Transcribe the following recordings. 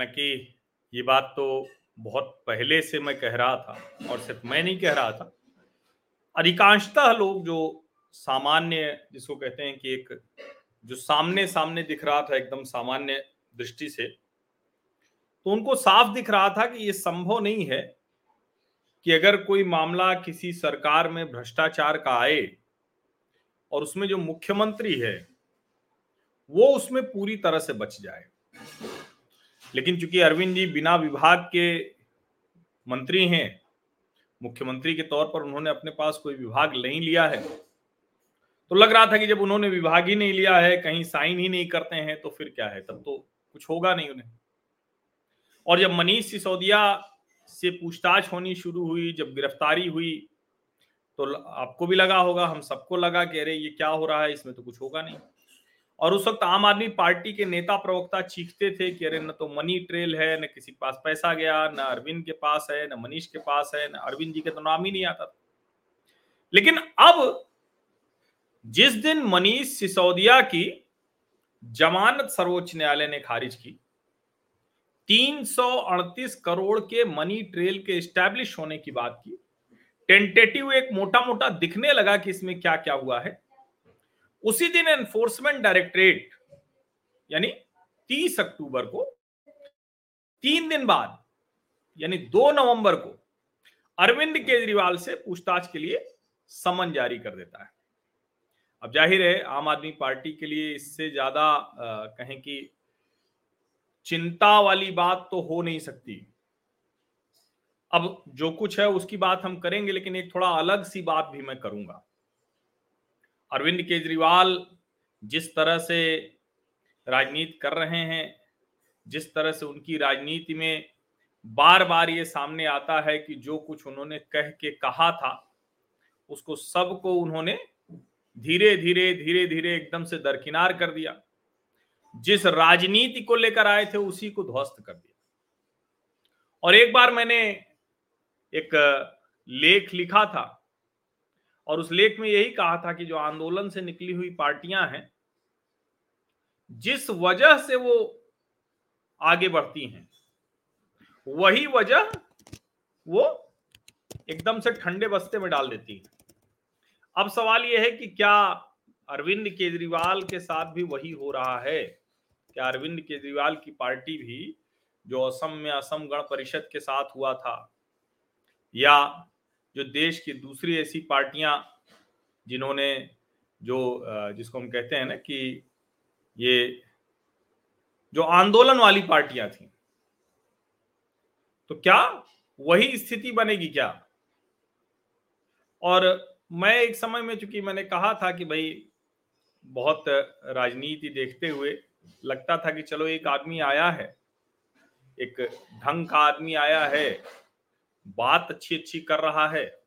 हालाँकि ये बात तो बहुत पहले से मैं कह रहा था और सिर्फ़ मैं नहीं कह रहा था। अधिकांशतः लोग जो सामान्य, जिसको कहते हैं कि एक जो सामने सामने दिख रहा था, एकदम सामान्य दृष्टि से तो उनको साफ़ दिख रहा था कि ये संभव नहीं है कि अगर कोई मामला किसी सरकार में भ्रष्टाचार का आए और उसमें जो मुख्यमंत्री है, वो उसमें पूरी तरह से बच जाए। लेकिन चूँकि अरविंद जी बिना विभाग के मंत्री हैं, मुख्यमंत्री के तौर पर उन्होंने अपने पास कोई विभाग नहीं लिया है तो लग रहा था कि जब उन्होंने विभाग ही नहीं लिया है, कहीं साइन ही नहीं करते हैं तो फिर क्या है? तब तो कुछ होगा नहीं उन्हें। और जब मनीष सिसोदिया से पूछताछ होनी शुरू हुई, जब गिरफ्तारी हुई तो आपको भी लगा होगा, हम सबको लगा कि अरे ये क्या हो रहा है, इसमें तो कुछ होगा नहीं। और उस वक्त आम आदमी पार्टी के नेता प्रवक्ता चीखते थे कि अरे न तो मनी ट्रेल है, न किसी के पास पैसा गया, न अरविंद के पास है, न मनीष के पास है, न अरविंद जी के तो नाम ही नहीं आता लेकिन अब जिस दिन मनीष सिसोदिया की जमानत सर्वोच्च न्यायालय ने खारिज की 338 करोड़ के मनी ट्रेल के स्टैब्लिश होने की बात की, टेंटेटिव एक मोटा मोटा दिखने लगा कि इसमें क्या क्या हुआ है। उसी दिन एनफोर्समेंट डायरेक्टरेट यानी 30 अक्टूबर को, तीन दिन बाद, यानी 2 नवंबर को, अरविंद केजरीवाल से पूछताछ के लिए समन जारी कर देता है। अब ज़ाहिर है, आम आदमी पार्टी के लिए इससे ज़्यादा कहें कि चिंता वाली बात तो हो नहीं सकती। अब जो कुछ है उसकी बात हम करेंगे, लेकिन एक थोड़ा अलग सी बात भी मैं करूँगा। अरविंद केजरीवाल जिस तरह से राजनीति कर रहे हैं, जिस तरह से उनकी राजनीति में बार बार ये सामने आता है कि जो कुछ उन्होंने कह के कहा था, उसको सबको उन्होंने धीरे धीरे धीरे धीरे एकदम से दरकिनार कर दिया। जिस राजनीति को लेकर आए थे, उसी को ध्वस्त कर दिया। और एक बार मैंने एक लेख लिखा था और उस लेख में यही कहा था कि जो आंदोलन से निकली हुई पार्टियाँ हैं, जिस वजह से वो आगे बढ़ती हैं, वही वजह वो एकदम से ठंडे बस्ते में डाल देती है। अब सवाल यह है कि क्या अरविंद केजरीवाल के साथ भी वही हो रहा है? क्या अरविंद केजरीवाल की पार्टी भी जो असम में असम गण परिषद के साथ हुआ था, या जो देश की दूसरी ऐसी पार्टियाँ जिन्होंने जो जिसको हम कहते हैं ना कि ये जो आंदोलन वाली पार्टियाँ थी। तो क्या वही स्थिति बनेगी क्या? और मैं एक समय में चूँकि मैंने कहा था कि भाई, बहुत राजनीति देखते हुए लगता था कि चलो एक आदमी आया है, एक ढंग का आदमी आया है बात अच्छी अच्छी कर रहा है।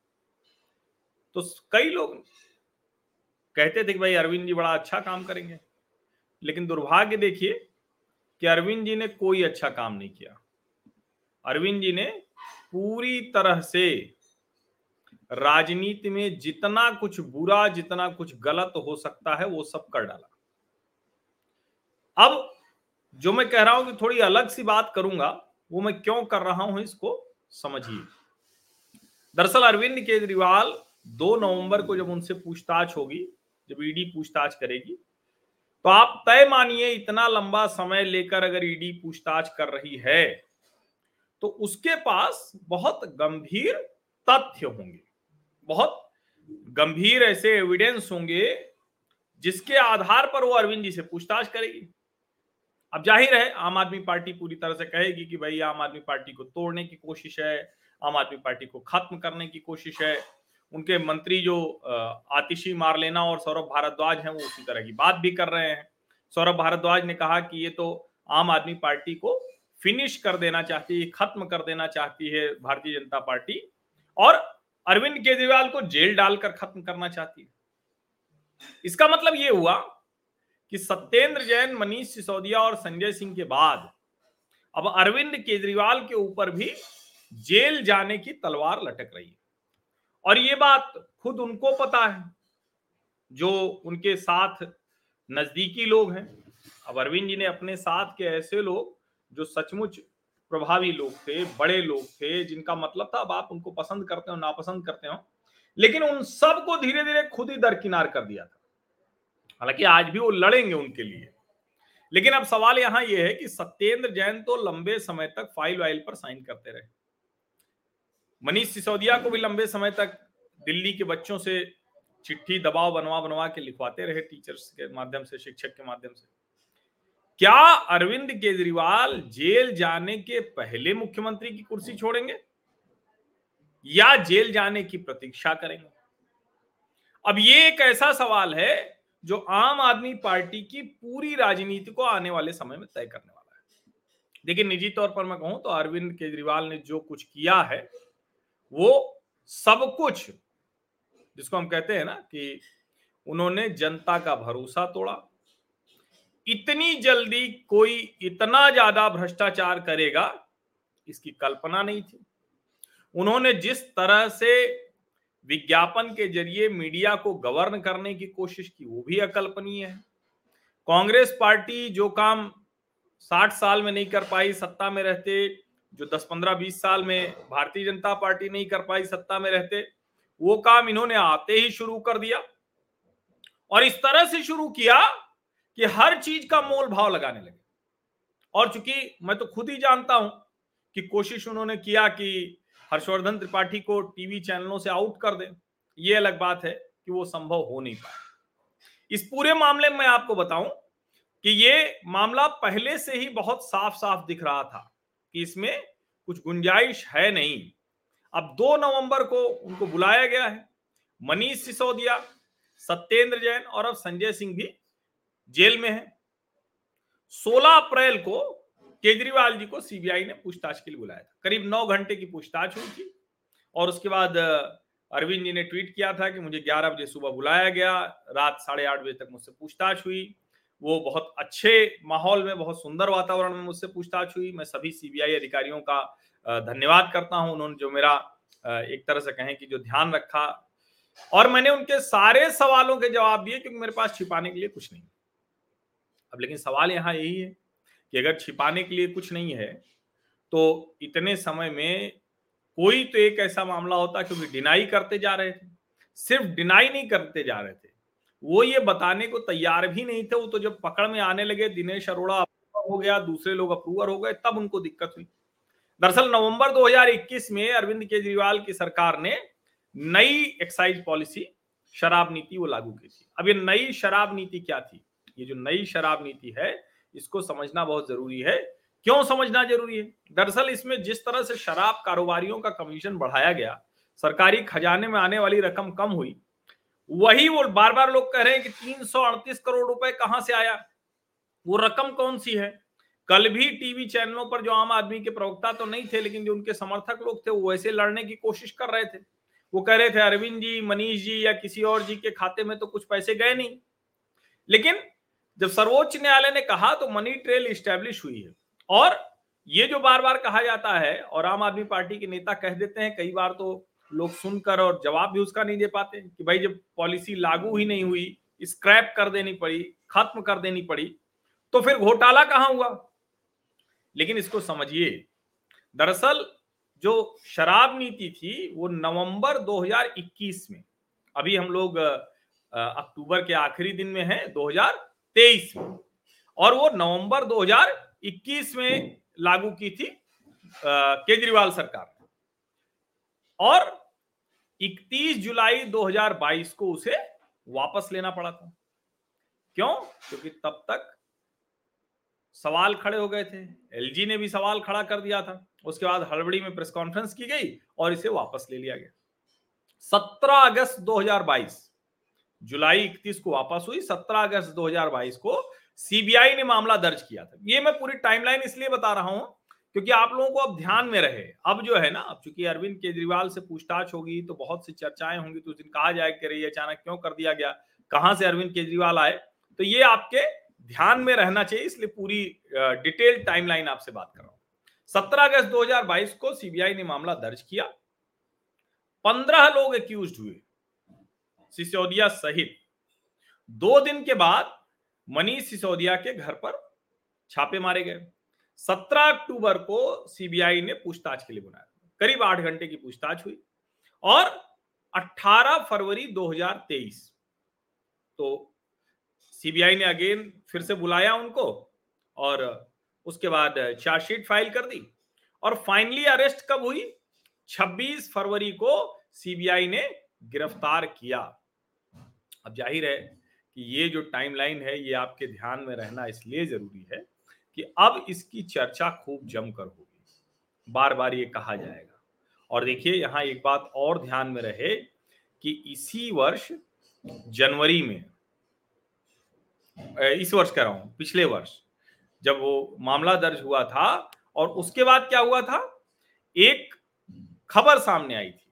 तो कई लोग कहते थे कि भाई, अरविंद जी बड़ा अच्छा काम करेंगे। लेकिन दुर्भाग्य देखिए कि अरविंद जी ने कोई अच्छा काम नहीं किया। अरविंद जी ने पूरी तरह से राजनीति में जितना कुछ बुरा, जितना कुछ गलत हो सकता है, वो सब कर डाला। अब जो मैं कह रहा हूँ कि थोड़ी अलग सी बात करूँगा, वो मैं क्यों कर रहा हूँ इसको समझिए। दरअसल अरविंद केजरीवाल दो नवंबर को जब उनसे पूछताछ होगी, जब ईडी पूछताछ करेगी तो आप तय मानिए इतना लंबा समय लेकर अगर ईडी पूछताछ कर रही है तो उसके पास बहुत गंभीर तथ्य होंगे। बहुत गंभीर ऐसे एविडेंस होंगे जिसके आधार पर वो अरविंद जी से पूछताछ करेगी। अब ज़ाहिर है, आम आदमी पार्टी पूरी तरह से कहेगी कि भाई, आम आदमी पार्टी को तोड़ने की कोशिश है, आम आदमी पार्टी को खत्म करने की कोशिश है। उनके मंत्री जो आतिशी मार लेना और सौरभ भारद्वाज हैं, वो उसी तरह की बात भी कर रहे हैं। सौरभ भारद्वाज ने कहा कि ये तो आम आदमी पार्टी को फिनिश कर देना चाहती है, खत्म कर देना चाहती है भारतीय जनता पार्टी और अरविंद केजरीवाल को जेल डालकर खत्म करना चाहती है। इसका मतलब ये हुआ कि सत्येंद्र जैन, मनीष सिसोदिया और संजय सिंह के बाद अब अरविंद केजरीवाल के ऊपर भी जेल जाने की तलवार लटक रही है। और ये बात खुद उनको पता है, जो उनके साथ नजदीकी लोग हैं। अब अरविंद जी ने अपने साथ के ऐसे लोग, जो सचमुच प्रभावी लोग थे, बड़े लोग थे, जिनका मतलब था, अब आप उनको पसंद करते हो, नापसंद करते हो, लेकिन उन सबको धीरे धीरे खुद ही दरकिनार कर दिया था। हालाँकि आज भी वो लड़ेंगे उनके लिए। लेकिन अब सवाल यहाँ यह है कि सत्येंद्र जैन तो लंबे समय तक फ़ाइल वाइल पर साइन करते रहे। मनीष सिसोदिया को भी लंबे समय तक दिल्ली के बच्चों से चिट्ठी, दबाव बनवा बनवा के लिखवाते रहे टीचर्स के माध्यम से, शिक्षक के माध्यम से। क्या अरविंद केजरीवाल जेल जाने के पहले मुख्यमंत्री की कुर्सी छोड़ेंगे? या जेल जाने की प्रतीक्षा करेंगे? अब ये एक ऐसा सवाल है जो आम आदमी पार्टी की पूरी राजनीति को आने वाले समय में तय करने वाला है। देखिए, निजी तौर पर मैं कहूँ तो अरविंद केजरीवाल ने जो कुछ किया है, वो सब कुछ, जिसको हम कहते हैं ना कि उन्होंने जनता का भरोसा तोड़ा। इतनी जल्दी कोई इतना ज़्यादा भ्रष्टाचार करेगा, इसकी कल्पना नहीं थी। उन्होंने जिस तरह से विज्ञापन के ज़रिए मीडिया को गवर्न करने की कोशिश की, वो भी अकल्पनीय है। कांग्रेस पार्टी जो काम 60 साल में नहीं कर पाई, सत्ता में रहते, जो 10 15 20 साल में भारतीय जनता पार्टी नहीं कर पाई, सत्ता में रहते, वो काम इन्होंने आते ही शुरू कर दिया। और इस तरह से शुरू किया कि हर चीज़ का मोल भाव लगाने लगे। और चूँकि मैं तो खुद ही जानता हूँ कि कोशिश उन्होंने किया कि हर्षवर्धन त्रिपाठी को टीवी चैनलों से आउट कर दे। ये अलग बात है कि वो संभव हो नहीं पाया इस पूरे मामले में आपको बताऊँ कि ये मामला पहले से ही बहुत साफ़ साफ़ दिख रहा था कि इसमें कुछ गुंजाइश है नहीं। अब दो नवंबर को उनको बुलाया गया है, मनीष सिसोदिया, सत्येंद्र जैन और अब संजय सिंह भी जेल में है। 16 अप्रैल को केजरीवाल जी को सीबीआई ने पूछताछ के लिए बुलाया था। करीब नौ घंटे की पूछताछ हुई थी और उसके बाद अरविंद जी ने ट्वीट किया था कि मुझे 11 बजे सुबह बुलाया गया, रात साढ़े आठ बजे तक मुझसे पूछताछ हुई। वो बहुत अच्छे माहौल में, बहुत सुंदर वातावरण में मुझसे पूछताछ हुई। मैं सभी सीबीआई अधिकारियों का धन्यवाद करता हूँ। उन्होंने जो मेरा एक तरह से कहें कि जो ध्यान रखा और मैंने उनके सारे सवालों के जवाब दिए क्योंकि मेरे पास छिपाने के लिए कुछ नहीं। अब लेकिन सवाल यहाँ यही है कि अगर छिपाने के लिए कुछ नहीं है तो इतने समय में कोई तो एक ऐसा मामला होता क्योंकि डिनाई करते जा रहे थे। सिर्फ़ डिनाई नहीं करते जा रहे थे। वो ये बताने को तैयार भी नहीं थे, वो तो जब पकड़ में आने लगे, दिनेश अरोड़ा अप्रूवर हो गया, दूसरे लोग अप्रूवर हो गए, तब उनको दिक्कत हुई। दरअसल नवंबर 2021 में अरविंद केजरीवाल की सरकार ने नई एक्साइज पॉलिसी शराब नीति वो लागू की थी। अब ये नई शराब नीति क्या थी? ये जो नई शराब नीति है इसको समझना बहुत ज़रूरी है। क्यों समझना ज़रूरी है? दरअसल इसमें जिस तरह से शराब कारोबारियों का कमीशन बढ़ाया गया, सरकारी खजाने में आने वाली रकम कम हुई, वही वो बार बार लोग कह रहे हैं कि तीन सौ अड़तीस करोड़ रुपए कहाँ से आया? वो रकम कौन सी है? कल भी टीवी चैनलों पर जो आम आदमी के प्रवक्ता तो नहीं थे, लेकिन जो उनके समर्थक लोग थे, वो वैसे लड़ने की कोशिश कर रहे थे। वो कह रहे थे, अरविंद जी, मनीष जी या किसी और जी के खाते में तो कुछ पैसे गए नहीं। लेकिन जब सर्वोच्च न्यायालय ने कहा तो मनी ट्रेल स्टैब्लिश हुई है। और ये जो बार बार कहा जाता है, और आम आदमी पार्टी के नेता कह देते हैं, कई बार तो लोग सुनकर और जवाब भी उसका नहीं दे पाते कि भाई जब पॉलिसी लागू ही नहीं हुई स्क्रैप कर देनी पड़ी, खत्म कर देनी पड़ी तो फिर घोटाला कहाँ हुआ? लेकिन इसको समझिए, दरअसल जो शराब नीति थी, वो नवंबर 2021 में, अभी हम लोग अक्टूबर के आखिरी दिन में हैं 2023 में। और वो नवंबर 2021 में लागू की थी केजरीवाल सरकार और 31 जुलाई 2022 को उसे वापस लेना पड़ा था। क्यों? क्योंकि तब तक सवाल खड़े हो गए थे। एलजी ने भी सवाल खड़ा कर दिया था। उसके बाद हड़बड़ी में प्रेस कॉन्फ्रेंस की गई और इसे वापस ले लिया गया। 17 अगस्त 2022 जुलाई 31 को वापस हुई 17 अगस्त 2022 को सीबीआई ने मामला दर्ज किया था। ये मैं पूरी टाइमलाइन इसलिए बता रहा हूँ, क्योंकि आप लोगों को अब ध्यान में रहे। अब जो है ना, अब चूँकि अरविंद केजरीवाल से पूछताछ होगी तो बहुत सी चर्चाएँ होंगी तो उस दिन कहा जाए कि रही अचानक क्यों कर दिया गया? कहाँ से अरविंद केजरीवाल आए? तो ये आपके ध्यान में रहना चाहिए, इसलिए पूरी डिटेल टाइमलाइन आपसे बात कर रहा हूँ। सत्रह अगस्त 2022 को सीबीआई ने मामला दर्ज किया। पंद्रह लोग एक्यूज हुए। सिसोदिया सहित। दो दिन के बाद मनीष सिसोदिया के घर पर छापे मारे गए। सत्रह अक्टूबर को सीबीआई ने पूछताछ के लिए बुलाया। करीब आठ घंटे की पूछताछ हुई और 18 फरवरी 2023 तो सीबीआई ने अगेन फिर से बुलाया उनको और उसके बाद चार्जशीट फ़ाइल कर दी और फाइनली अरेस्ट कब हुई? 26 फरवरी को सीबीआई ने गिरफ़्तार किया। अब ज़ाहिर है कि ये जो टाइमलाइन है, ये आपके ध्यान में रहना इसलिए ज़रूरी है कि अब इसकी चर्चा खूब जमकर होगी। बार बार ये कहा जाएगा। और देखिए, यहाँ एक बात और ध्यान में रहे कि इसी वर्ष जनवरी में इस वर्ष कह रहा हूँ, पिछले वर्ष जब वो मामला दर्ज हुआ था और उसके बाद क्या हुआ था? एक खबर सामने आई थी,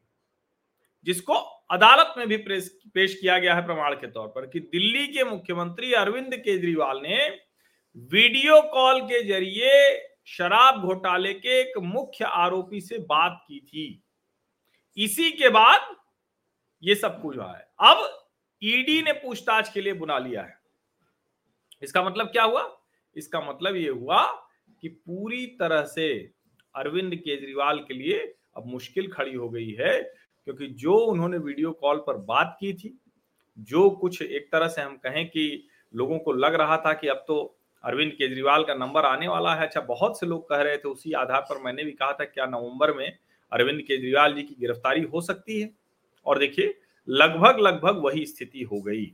जिसको अदालत में भी पेश किया गया है प्रमाण के तौर पर कि दिल्ली के मुख्यमंत्री अरविंद केजरीवाल ने वीडियो कॉल के ज़रिए शराब घोटाले के एक मुख्य आरोपी से बात की थी। इसी के बाद ये सब कुछ हुआ है। अब ईडी ने पूछताछ के लिए बुला लिया है। इसका मतलब क्या हुआ? इसका मतलब ये हुआ कि पूरी तरह से अरविंद केजरीवाल के लिए अब मुश्किल खड़ी हो गई है क्योंकि जो उन्होंने वीडियो कॉल पर बात की थी, जो कुछ एक तरह से हम कहें कि लोगों को लग रहा था कि अब तो अरविंद केजरीवाल का नंबर आने वाला है। अच्छा बहुत से लोग कह रहे थे उसी आधार पर मैंने भी कहा था, क्या नवंबर में अरविंद केजरीवाल जी की गिरफ्तारी हो सकती है? और देखिए, लगभग लगभग वही स्थिति हो गई।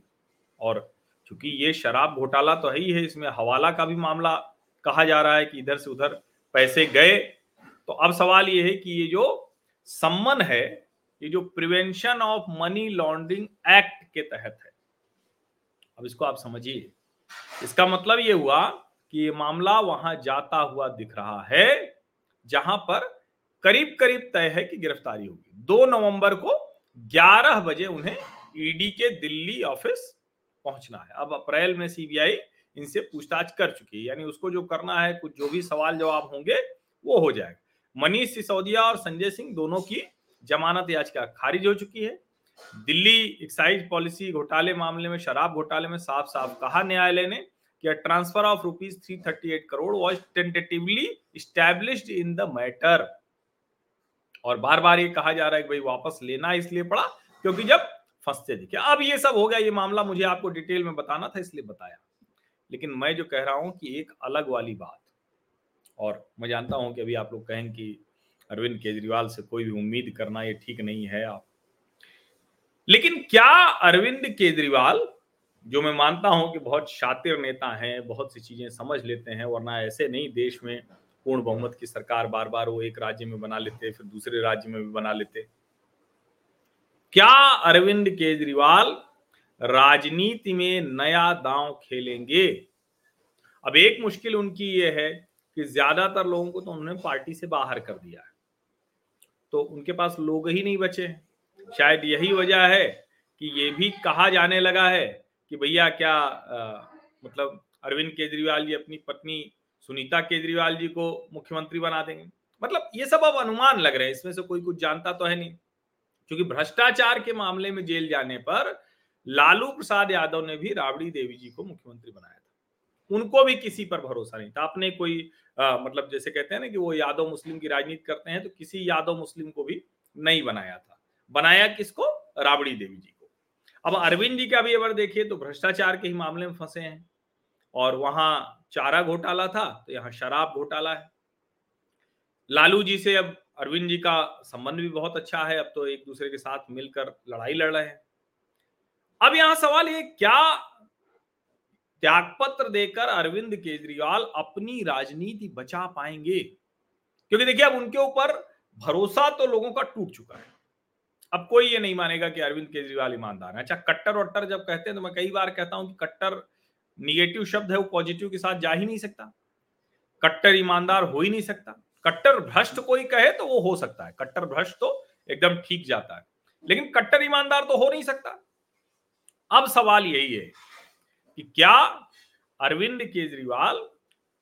और चूँकि ये शराब घोटाला तो है ही है, इसमें हवाला का भी मामला कहा जा रहा है कि इधर से उधर पैसे गए। तो अब सवाल ये है कि ये जो सम्मन है ये जो prevention of money laundering act के तहत है। अब इसको आप समझिए। इसका मतलब ये हुआ कि ये मामला वहाँ जाता हुआ दिख रहा है, जहाँ पर करीब करीब तय है कि गिरफ्तारी होगी। दो नवंबर को 11 बजे उन्हें ईडी के दिल्ली ऑफ़िस पहुँचना है। अब अप्रैल में सीबीआई इनसे पूछताछ कर चुकी है, यानी उसको जो करना है, कुछ जो भी सवाल जवाब होंगे, वो हो जाएगा। मनीष सिसोदिया और संजय सिंह दोनों की जमानत याचिका खारिज हो चुकी है। दिल्ली एक्साइज पॉलिसी घोटाले मामले में, शराब घोटाले में साफ़ साफ़ कहा न्यायालय ने कि transfer of rupees 338 crore was tentatively established in the matter और बार बार ये कहा जा रहा है कि भाई वापस लेना इसलिए पड़ा, क्योंकि जब फंसते दिखे। अब ये सब हो गया, ये मामला मुझे आपको डिटेल में बताना था, इसलिए बताया। लेकिन मैं जो कह रहा हूँ कि एक अलग वाली बात, और मैं जानता हूँ कि अभी आप लोग कहें कि अरविंद केजरीवाल से कोई भी उम्मीद करना ये ठीक नहीं है आप। लेकिन क्या अरविंद केजरीवाल, जो मैं मानता हूँ कि बहुत शातिर नेता हैं, बहुत सी चीज़ें समझ लेते हैं, वरना ऐसे नहीं देश में पूर्ण बहुमत की सरकार बार बार वो एक राज्य में बना लेते, फिर दूसरे राज्य में भी बना लेते। क्या अरविंद केजरीवाल राजनीति में नया दांव खेलेंगे? अब एक मुश्किल उनकी ये है कि ज़्यादातर लोगों को तो उन्होंने पार्टी से बाहर कर दिया है। तो उनके पास लोग ही नहीं बचे। शायद यही वजह है कि ये भी कहा जाने लगा है कि भैया क्या आ, मतलब अरविंद केजरीवाल जी अपनी पत्नी सुनीता केजरीवाल जी को मुख्यमंत्री बना देंगे। मतलब ये सब अब अनुमान लग रहे हैं इसमें से कोई कुछ जानता तो है नहीं। क्योंकि भ्रष्टाचार के मामले में जेल जाने पर लालू प्रसाद यादव ने भी राबड़ी देवी जी को मुख्यमंत्री बनाया। उनको भी किसी पर भरोसा नहीं था। आपने कोई आ, मतलब जैसे कहते हैं ना कि वो यादव मुस्लिम की राजनीति करते हैं तो किसी यादव मुस्लिम को भी नहीं बनाया था। बनाया किसको? राबड़ी देवी जी को। अब अरविंद जी का भी अगर देखिए तो भ्रष्टाचार के ही मामले में फंसे हैं। और वहाँ चारा घोटाला था तो यहाँ शराब घोटाला है। लालू जी से अब अरविंद जी का संबंध भी बहुत अच्छा है अब तो एक दूसरे के साथ मिलकर लड़ाई लड़ रहे हैं। अब यहाँ सवाल ये क्या त्यागपत्र देकर अरविंद केजरीवाल अपनी राजनीति बचा पाएँगे। क्योंकि देखिए, अब उनके ऊपर भरोसा तो लोगों का टूट चुका है। अब कोई ये नहीं मानेगा कि अरविंद केजरीवाल ईमानदार है। अच्छा कट्टर वट्टर जब कहते हैं तो मैं कई बार कहता हूँ कि कट्टर निगेटिव शब्द है, वो पॉजिटिव के साथ जा ही नहीं सकता। कट्टर ईमानदार हो ही नहीं सकता। कट्टर भ्रष्ट कोई कहे तो वो हो सकता है। कट्टर भ्रष्ट तो एकदम ठीक जाता है। लेकिन कट्टर ईमानदार तो हो नहीं सकता। अब सवाल यही है कि क्या अरविंद केजरीवाल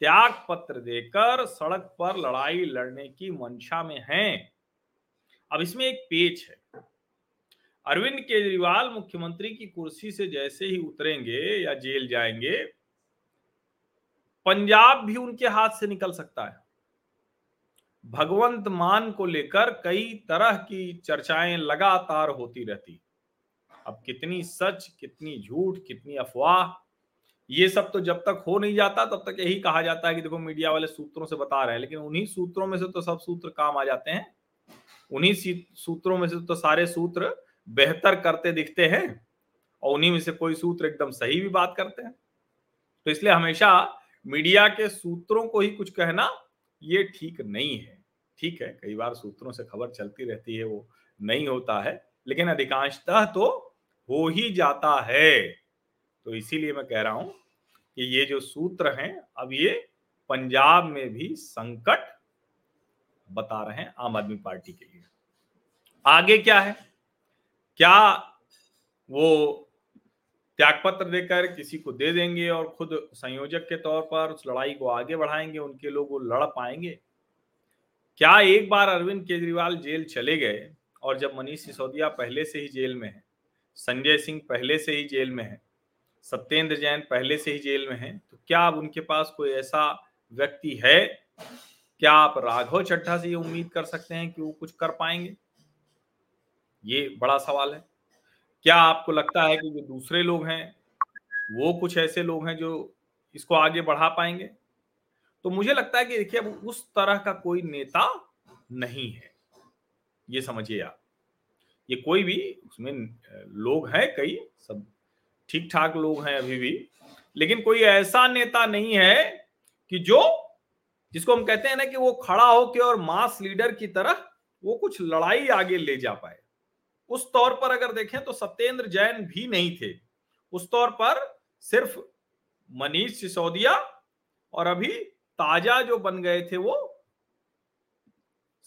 त्याग पत्र देकर सड़क पर लड़ाई लड़ने की मंशा में हैं? अब इसमें एक पेच है। अरविंद केजरीवाल मुख्यमंत्री की कुर्सी से जैसे ही उतरेंगे या जेल जाएँगे, पंजाब भी उनके हाथ से निकल सकता है। भगवंत मान को लेकर कई तरह की चर्चाएँ लगातार होती रहती। अब कितनी सच, कितनी झूठ, कितनी अफवाह ये सब तो जब तक हो नहीं जाता, तब तक यही कहा जाता है कि देखो, मीडिया वाले सूत्रों से बता रहे हैं, लेकिन उन्हीं सूत्रों में से तो सब सूत्र काम आ जाते हैं। उन्हीं सूत्रों में से तो सारे सूत्र बेहतर करते दिखते हैं और उन्हीं में से कोई सूत्र एकदम सही भी बात करते हैं। तो इसलिए हमेशा मीडिया के सूत्रों को ही कुछ कहना, ये ठीक नहीं है। ठीक है, कई बार सूत्रों से खबर चलती रहती है, वो नहीं होता है, लेकिन अधिकांशतः तो हो ही जाता है। तो इसीलिए मैं कह रहा हूँ कि ये जो सूत्र हैं, अब ये पंजाब में भी संकट बता रहे हैं आम आदमी पार्टी के लिए। आगे क्या है? क्या वो त्यागपत्र देकर किसी को दे देंगे और खुद संयोजक के तौर पर उस लड़ाई को आगे बढ़ाएँगे, उनके लोग वो लड़ पाएँगे? क्या एक बार अरविंद केजरीवाल जेल चले गए और जब मनीष सिसोदिया पहले से ही जेल में है, संजय सिंह पहले से ही जेल में है सत्येंद्र जैन पहले से ही जेल में है तो क्या अब उनके पास कोई ऐसा व्यक्ति है? क्या आप राघव चड्ढा से ये उम्मीद कर सकते हैं कि वो कुछ कर पाएँगे? ये बड़ा सवाल है। क्या आपको लगता है कि जो दूसरे लोग हैं, वो कुछ ऐसे लोग हैं जो इसको आगे बढ़ा पाएँगे? तो मुझे लगता है कि देखिए, अब उस तरह का कोई नेता नहीं है। ये समझिए आप। ये कोई भी उसमें लोग हैं, कई सब ठीक ठाक लोग हैं अभी भी, लेकिन कोई ऐसा नेता नहीं है कि जो, जिसको हम कहते हैं ना कि वो खड़ा होकर और मास लीडर की तरह वो कुछ लड़ाई आगे ले जा पाए। उस तौर पर अगर देखें तो सत्येंद्र जैन भी नहीं थे। उस तौर पर सिर्फ़ मनीष सिसोदिया और अभी ताज़ा जो बन गए थे वो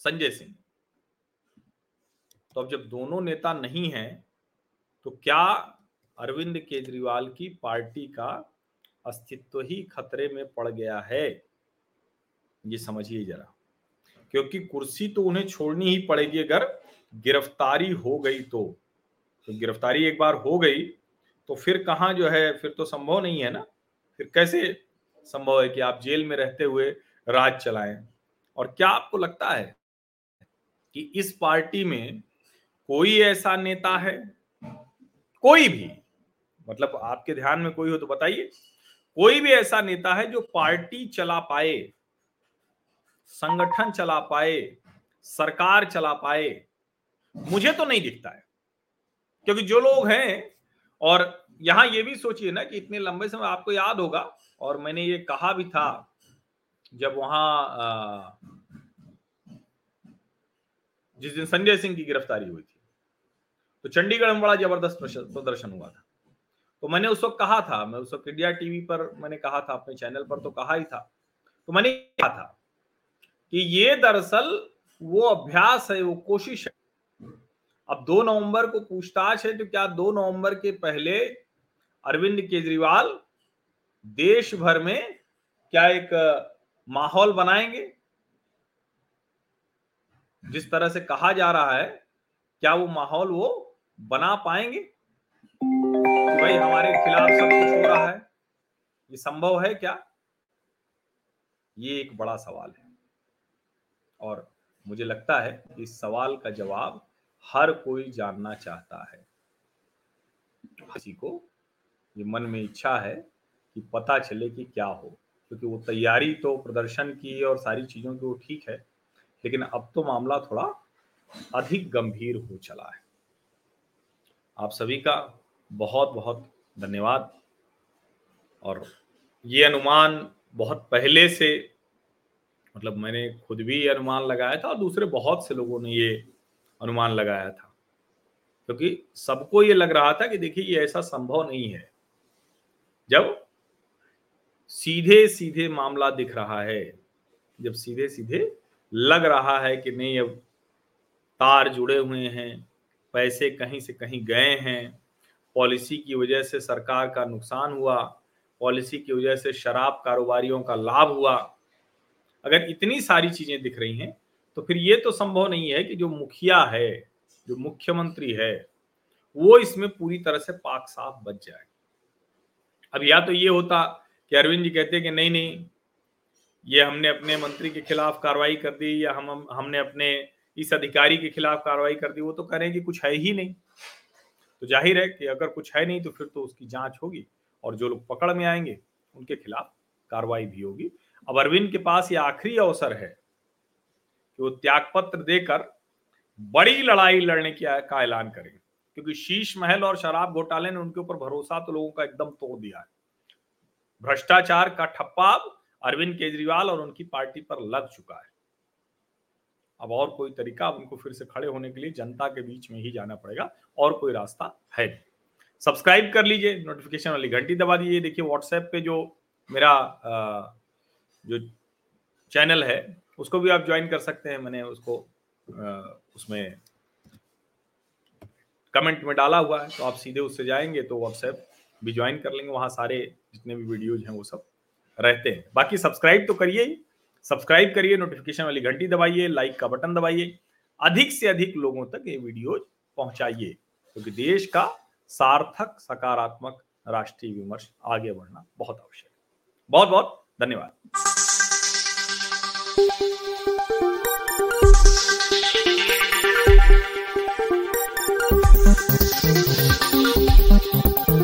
संजय सिंह। तो अब जब दोनों नेता नहीं हैं तो क्या अरविंद केजरीवाल की पार्टी का अस्तित्व ही खतरे में पड़ गया है। ये समझिए जरा, क्योंकि कुर्सी तो उन्हें छोड़नी ही पड़ेगी अगर गिरफ्तारी हो गई तो। तो गिरफ्तारी एक बार हो गई तो फिर कहा जो है, फिर तो संभव नहीं है ना? फिर कैसे संभव है कि आप जेल में रहते हुए राज चलाएँ? और क्या आपको लगता है कि इस पार्टी में कोई ऐसा नेता है? कोई भी। मतलब आपके ध्यान में कोई हो तो बताइए। कोई भी ऐसा नेता है जो पार्टी चला पाए, संगठन चला पाए, सरकार चला पाए, मुझे तो नहीं दिखता है। क्योंकि जो लोग हैं, और यहाँ ये भी सोचिए ना कि इतने लंबे समय आपको याद होगा, और मैंने ये कहा भी था, जब वहाँ जिस दिन संजय सिंह की गिरफ्तारी हुई थी तो चंडीगढ़ में बड़ा ज़बरदस्त प्रदर्शन हुआ था। तो मैंने उस वक्त कहा था, मैं उस वक्त इंडिया टीवी पर मैंने कहा था, अपने चैनल पर तो कहा ही था। तो मैंने कहा था कि ये दरअसल वो अभ्यास है, वो कोशिश है। अब दो नवंबर को पूछताछ है तो क्या दो नवंबर के पहले अरविंद केजरीवाल देश भर में क्या एक माहौल बनाएँगे? जिस तरह से कहा जा रहा है, क्या वो माहौल वो बना पाएँगे? कि भाई हमारे खिलाफ सब कुछ हो रहा है। ये संभव है क्या? ये एक बड़ा सवाल है। और मुझे लगता है कि इस सवाल का जवाब हर कोई जानना चाहता है। किसी को ये मन में इच्छा है कि पता चले कि क्या हो, क्योंकि वो तैयारी तो प्रदर्शन की और सारी चीज़ों की वो ठीक है, लेकिन अब तो मामला थोड़ा अधिक गंभीर हो चला है। आप सभी का बहुत बहुत धन्यवाद। और ये अनुमान बहुत पहले से मतलब मैंने खुद भी ये अनुमान लगाया था और दूसरे बहुत से लोगों ने ये अनुमान लगाया था। क्योंकि सबको ये लग रहा था कि देखिए, ये ऐसा संभव नहीं है। जब सीधे सीधे मामला दिख रहा है, जब सीधे सीधे लग रहा है कि नहीं, अब तार जुड़े हुए हैं, पैसे कहीं से कहीं गए हैं पॉलिसी की वजह से सरकार का नुकसान हुआ, पॉलिसी की वजह से शराब कारोबारियों का लाभ हुआ। अगर इतनी सारी चीज़ें दिख रही हैं तो फिर ये तो संभव नहीं है कि जो मुखिया है, जो मुख्यमंत्री है, वो इसमें पूरी तरह से पाक साफ़ बच जाए। अब या तो ये होता कि अरविंद जी कहते कि नहीं नहीं, ये हमने अपने मंत्री के खिलाफ कार्रवाई कर दी या हम हमने अपने इस अधिकारी के खिलाफ कार्रवाई कर दी, वो तो करें कि कुछ है ही नहीं। तो ज़ाहिर है कि अगर कुछ है नहीं तो फिर तो उसकी जाँच होगी और जो लोग पकड़ में आएँगे, उनके खिलाफ कार्रवाई भी होगी। अब अरविंद के पास ये आखिरी अवसर है कि वो त्यागपत्र देकर बड़ी लड़ाई लड़ने की, का ऐलान करें क्योंकि शीश महल और शराब घोटाले ने उनके ऊपर भरोसा तो लोगों का एकदम तोड़ दिया है। भ्रष्टाचार का ठप्पा अरविंद केजरीवाल और उनकी पार्टी पर लग चुका है। अब और कोई तरीका उनको फिर से खड़े होने के लिए जनता के बीच में ही जाना पड़ेगा, और कोई रास्ता है नहीं। सब्सक्राइब कर लीजिए नोटिफिकेशन वाली घंटी दबा दीजिए। देखिए व्हाट्सएप पे जो मेरा जो चैनल है, उसको भी आप ज्वाइन कर सकते हैं। मैंने उसको उसमें कमेंट में डाला हुआ है तो आप सीधे उससे जाएँगे तो व्हाट्सएप भी ज्वाइन कर लेंगे। वहाँ सारे जितने भी वीडियोज़ हैं वो सब रहते हैं। बाकी सब्सक्राइब तो करिए ही। सब्सक्राइब करिए नोटिफिकेशन वाली घंटी दबाइए लाइक का बटन दबाइए, अधिक से अधिक लोगों तक ये वीडियो पहुंचाइए, क्योंकि तो देश का सार्थक, सकारात्मक राष्ट्रीय विमर्श आगे बढ़ना बहुत आवश्यक है। बहुत बहुत धन्यवाद।